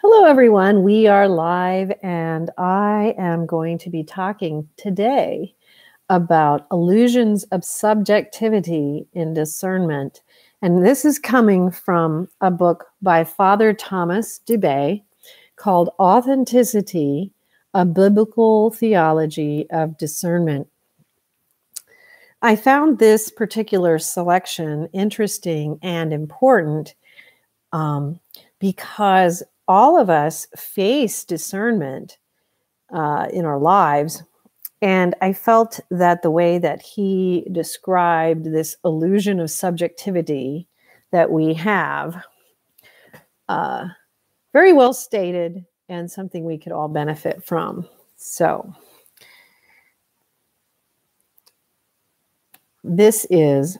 Hello, everyone. We are live, and I am going to be talking today about illusions of subjectivity in discernment. And this is coming from a book by Father Thomas Dubay called Authenticity A Biblical Theology of Discernment. I found this particular selection interesting and important um, because all of us face discernment uh, in our lives. And I felt that the way that he described this illusion of subjectivity that we have, uh, very well stated and something we could all benefit from. So, this is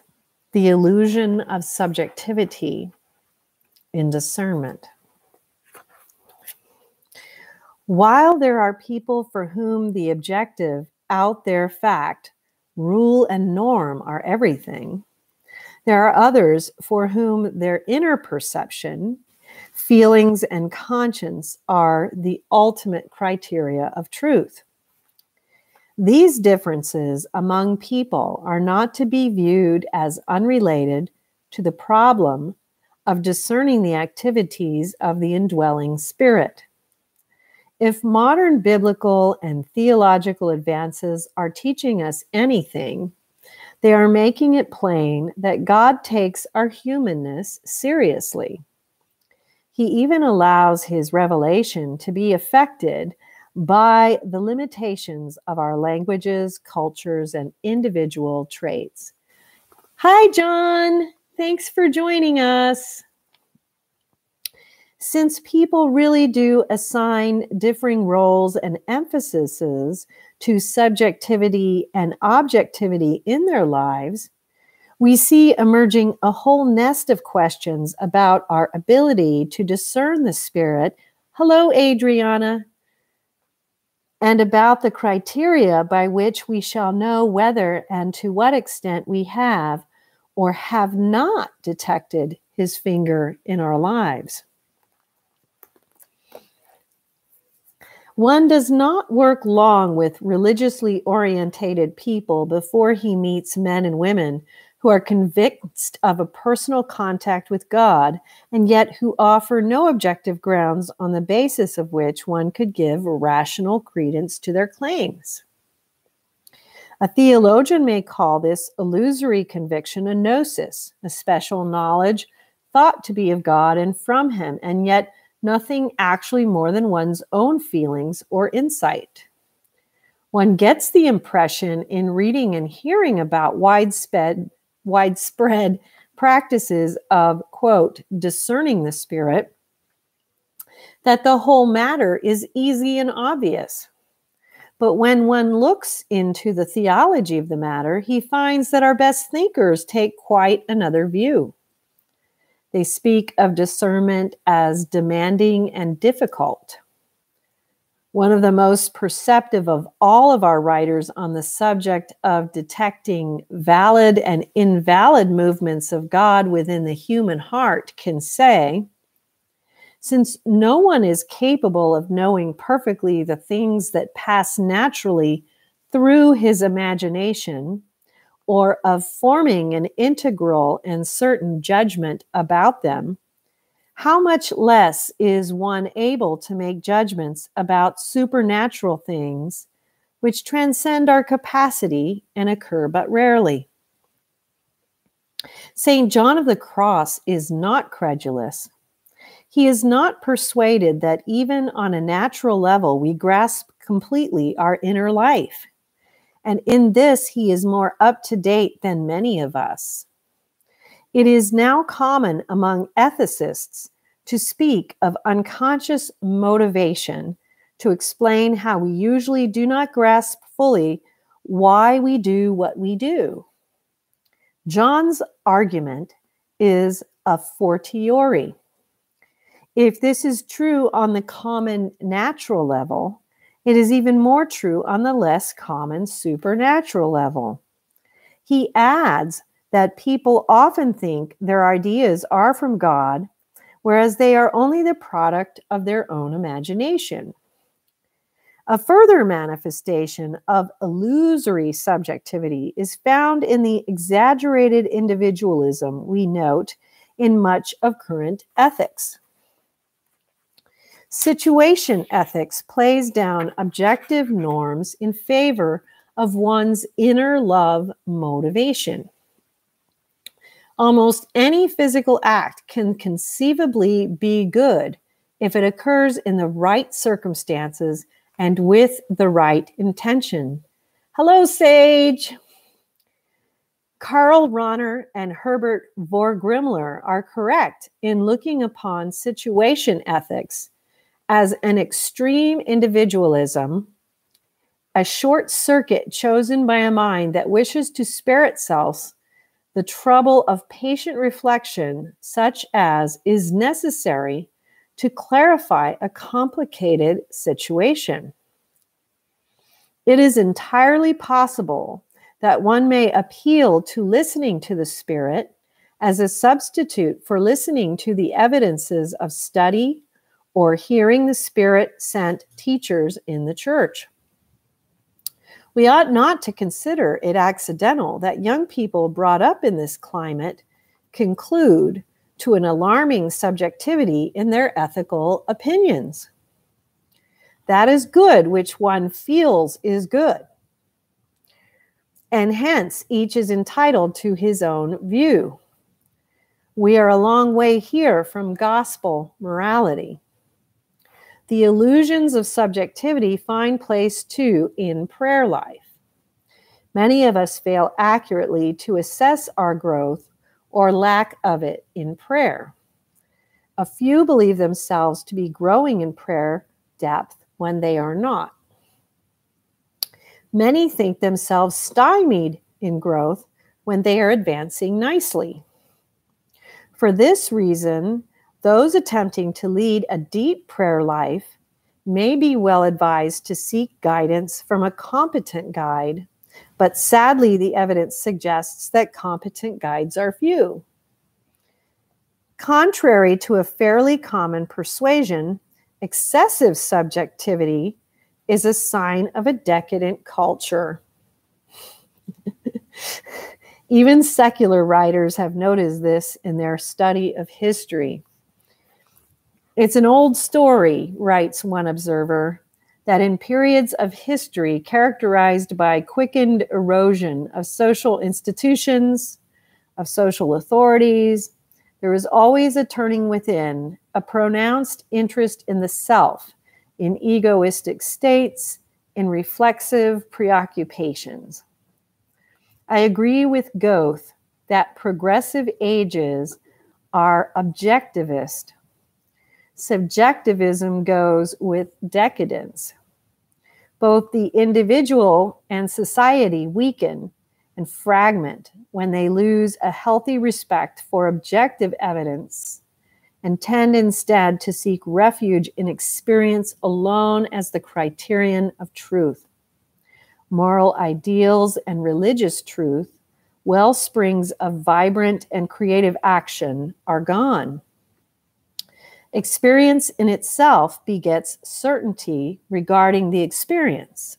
the illusion of subjectivity in discernment. While there are people for whom the objective, out there fact, rule, and norm are everything, there are others for whom their inner perception, feelings, and conscience are the ultimate criteria of truth. These differences among people are not to be viewed as unrelated to the problem of discerning the activities of the indwelling spirit. If modern biblical and theological advances are teaching us anything, they are making it plain that God takes our humanness seriously. He even allows his revelation to be affected by the limitations of our languages, cultures, and individual traits. Hi, John. Thanks for joining us since people really do assign differing roles and emphases to subjectivity and objectivity in their lives, we see emerging a whole nest of questions about our ability to discern the spirit. Hello, Adriana. And about the criteria by which we shall know whether and to what extent we have or have not detected his finger in our lives. One does not work long with religiously orientated people before he meets men and women who are convinced of a personal contact with God and yet who offer no objective grounds on the basis of which one could give rational credence to their claims. A theologian may call this illusory conviction a gnosis, a special knowledge thought to be of God and from Him, and yet nothing actually more than one's own feelings or insight. One gets the impression in reading and hearing about widespread, widespread practices of, quote, discerning the spirit, that the whole matter is easy and obvious. But when one looks into the theology of the matter, he finds that our best thinkers take quite another view. They speak of discernment as demanding and difficult. One of the most perceptive of all of our writers on the subject of detecting valid and invalid movements of God within the human heart can say, since no one is capable of knowing perfectly the things that pass naturally through his imagination, or of forming an integral and certain judgment about them, how much less is one able to make judgments about supernatural things which transcend our capacity and occur but rarely? St. John of the Cross is not credulous. He is not persuaded that even on a natural level we grasp completely our inner life. And in this, he is more up to date than many of us. It is now common among ethicists to speak of unconscious motivation to explain how we usually do not grasp fully why we do what we do. John's argument is a fortiori. If this is true on the common natural level, it is even more true on the less common supernatural level. He adds that people often think their ideas are from God whereas they are only the product of their own imagination. A further manifestation of illusory subjectivity is found in the exaggerated individualism we note in much of current ethics. Situation ethics plays down objective norms in favor of one's inner love motivation. Almost any physical act can conceivably be good if it occurs in the right circumstances and with the right intention. Hello, Sage. Karl Rahner and Herbert Vorgrimler are correct in looking upon situation ethics as an extreme individualism, a short circuit chosen by a mind that wishes to spare itself the trouble of patient reflection, such as is necessary to clarify a complicated situation. It is entirely possible that one may appeal to listening to the Spirit as a substitute for listening to the evidences of study or hearing the Spirit sent teachers in the church. We ought not to consider it accidental that young people brought up in this climate conclude to an alarming subjectivity in their ethical opinions. That is good which one feels is good. And hence, each is entitled to his own view. We are a long way here from gospel morality. The illusions of subjectivity find place too in prayer life. Many of us fail accurately to assess our growth or lack of it in prayer. A few believe themselves to be growing in prayer depth when they are not. Many think themselves stymied in growth when they are advancing nicely. For this reason, those attempting to lead a deep prayer life may be well advised to seek guidance from a competent guide, but sadly, the evidence suggests that competent guides are few. Contrary to a fairly common persuasion, excessive subjectivity is a sign of a decadent culture. Even secular writers have noticed this in their study of history. It's an old story, writes one observer, that in periods of history characterized by quickened erosion of social institutions, of social authorities, there is always a turning within, a pronounced interest in the self, in egoistic states, in reflexive preoccupations. I agree with Goethe that progressive ages are objectivist. Subjectivism goes with decadence. Both the individual and society weaken and fragment when they lose a healthy respect for objective evidence and tend instead to seek refuge in experience alone as the criterion of truth. Moral ideals and religious truth, well springs of vibrant and creative action, are gone. Experience in itself begets certainty regarding the experience,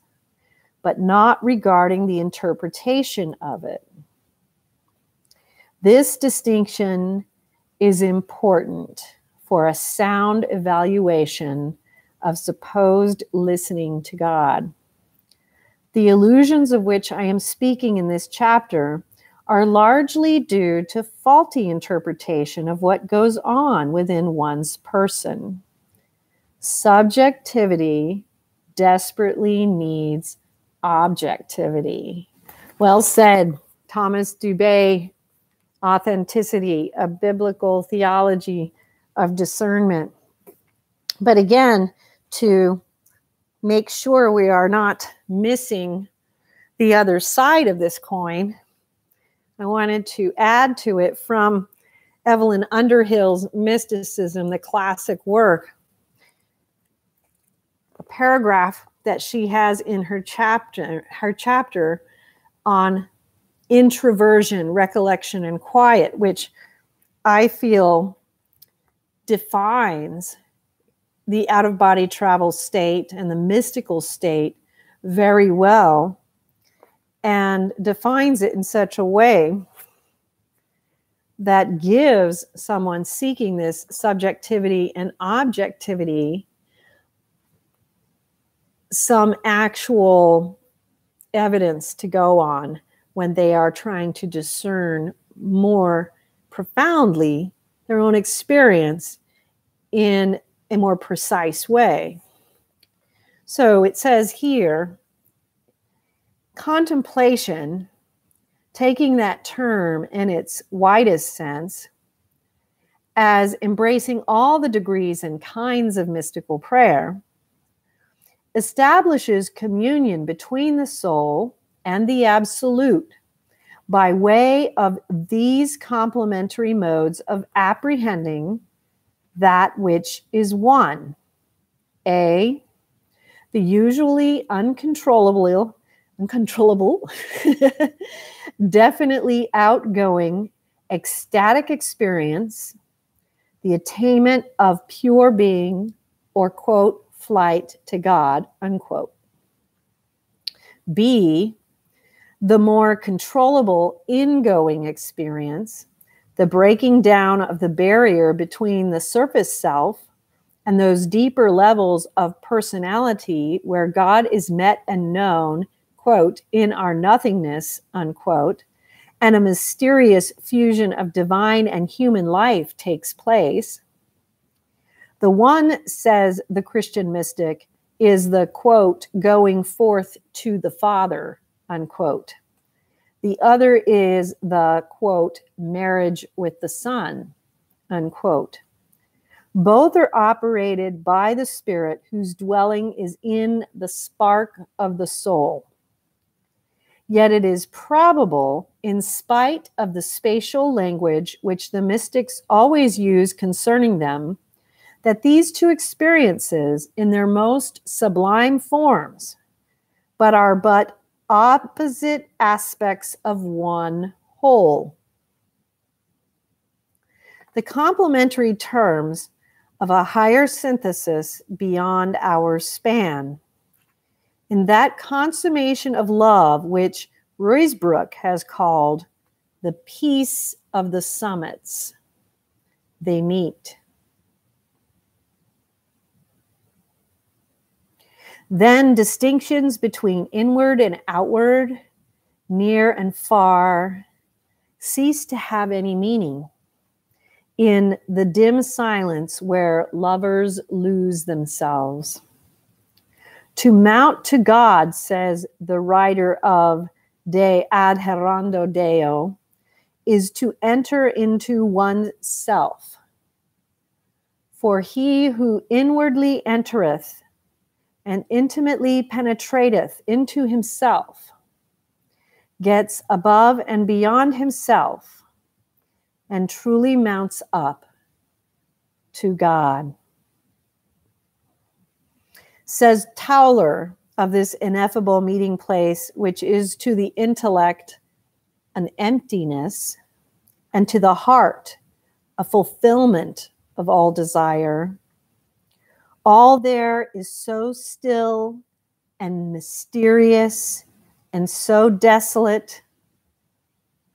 but not regarding the interpretation of it. This distinction is important for a sound evaluation of supposed listening to God. The illusions of which I am speaking in this chapter are largely due to faulty interpretation of what goes on within one's person. Subjectivity desperately needs objectivity. Well said, Thomas Dubay authenticity, a biblical theology of discernment. But again, to make sure we are not missing the other side of this coin, I wanted to add to it from Evelyn Underhill's Mysticism, the classic work, a paragraph that she has in her chapter, her chapter on introversion, recollection, and quiet, which I feel defines the out of body travel state and the mystical state very well and defines it in such a way that gives someone seeking this subjectivity and objectivity some actual evidence to go on when they are trying to discern more profoundly their own experience in a more precise way. So it says here contemplation, taking that term in its widest sense, as embracing all the degrees and kinds of mystical prayer, establishes communion between the soul and the absolute by way of these complementary modes of apprehending that which is one. A, the usually uncontrollable, uncontrollable, definitely outgoing, ecstatic experience, the attainment of pure being, or quote, flight to God, unquote. B, the more controllable ingoing experience, the breaking down of the barrier between the surface self and those deeper levels of personality where God is met and known, quote, in our nothingness, unquote, and a mysterious fusion of divine and human life takes place. The one, says the Christian mystic, is the quote, going forth to the Father, unquote. The other is the quote, marriage with the Son, unquote. Both are operated by the Spirit whose dwelling is in the spark of the soul. Yet it is probable, in spite of the spatial language which the mystics always use concerning them, that these two experiences, in their most sublime forms, but are but opposite aspects of one whole. The complementary terms of a higher synthesis beyond our span. In that consummation of love, which Ruysbroeck has called the peace of the summits, they meet. Then distinctions between inward and outward, near and far, cease to have any meaning. In the dim silence where lovers lose themselves. To mount to God, says the writer of De Adhaerendo Deo, is to enter into oneself. For he who inwardly entereth and intimately penetrateth into himself, gets above and beyond himself, and truly mounts up to God. Says Tauler of this ineffable meeting place, which is to the intellect an emptiness, and to the heart a fulfillment of all desire all there is so still and mysterious and so desolate,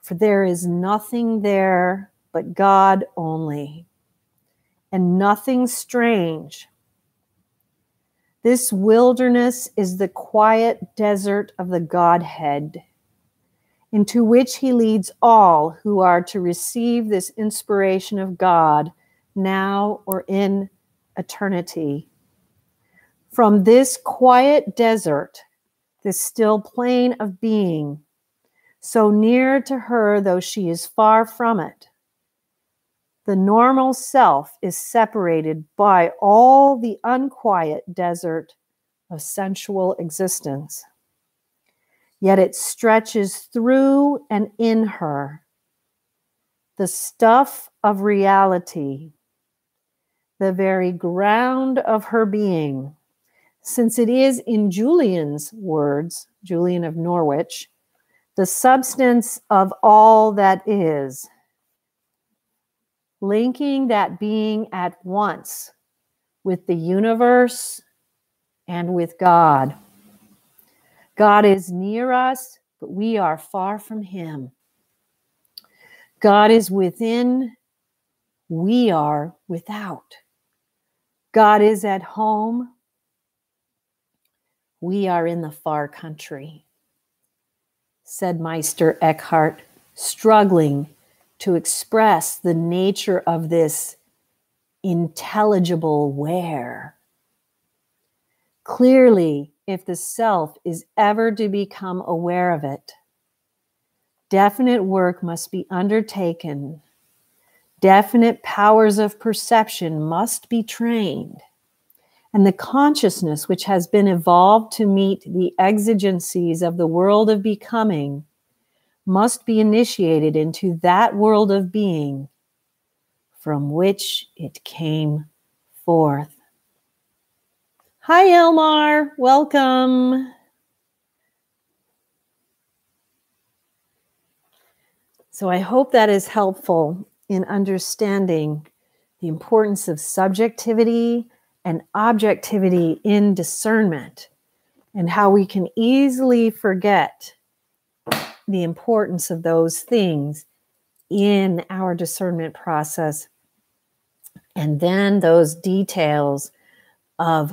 for there is nothing there but God only, and nothing strange. This wilderness is the quiet desert of the Godhead, into which He leads all who are to receive this inspiration of God now or in eternity. From this quiet desert, this still plain of being, so near to her though she is far from it, the normal self is separated by all the unquiet desert of sensual existence. Yet it stretches through and in her the stuff of reality the very ground of her being, since it is, in Julian's words, Julian of Norwich, the substance of all that is. Linking that being at once with the universe and with God. God is near us, but we are far from Him. God is within, we are without. God is at home, we are in the far country, said Meister Eckhart, struggling to express the nature of this intelligible where. Clearly, if the self is ever to become aware of it, definite work must be undertaken. Definite powers of perception must be trained. And the consciousness which has been evolved to meet the exigencies of the world of becoming must be initiated into that world of being from which it came forth. Hi, Elmar. Welcome. So, I hope that is helpful in understanding the importance of subjectivity and objectivity in discernment and how we can easily forget the importance of those things in our discernment process. And then those details of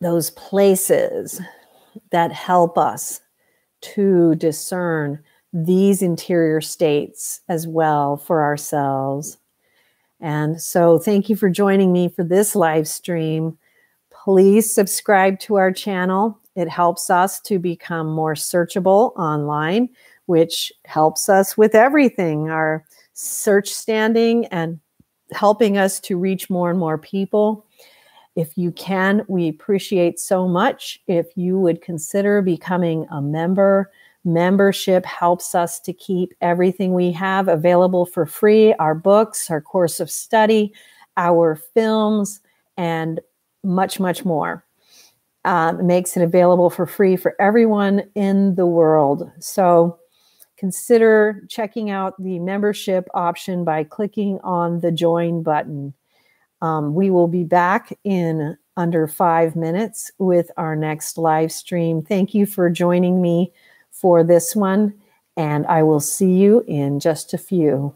those places that help us to discern these interior states as well for ourselves. And so, thank you for joining me for this live stream. Please subscribe to our channel it helps us to become more searchable online, which helps us with everything our search standing and helping us to reach more and more people. If you can, we appreciate so much if you would consider becoming a member. Membership helps us to keep everything we have available for free our books, our course of study, our films, and much, much more um, makes it available for free for everyone in the world. So consider checking out the membership option by clicking on the join button. Um, we will be back in under five minutes with our next live stream. Thank you for joining me for this one, and I will see you in just a few.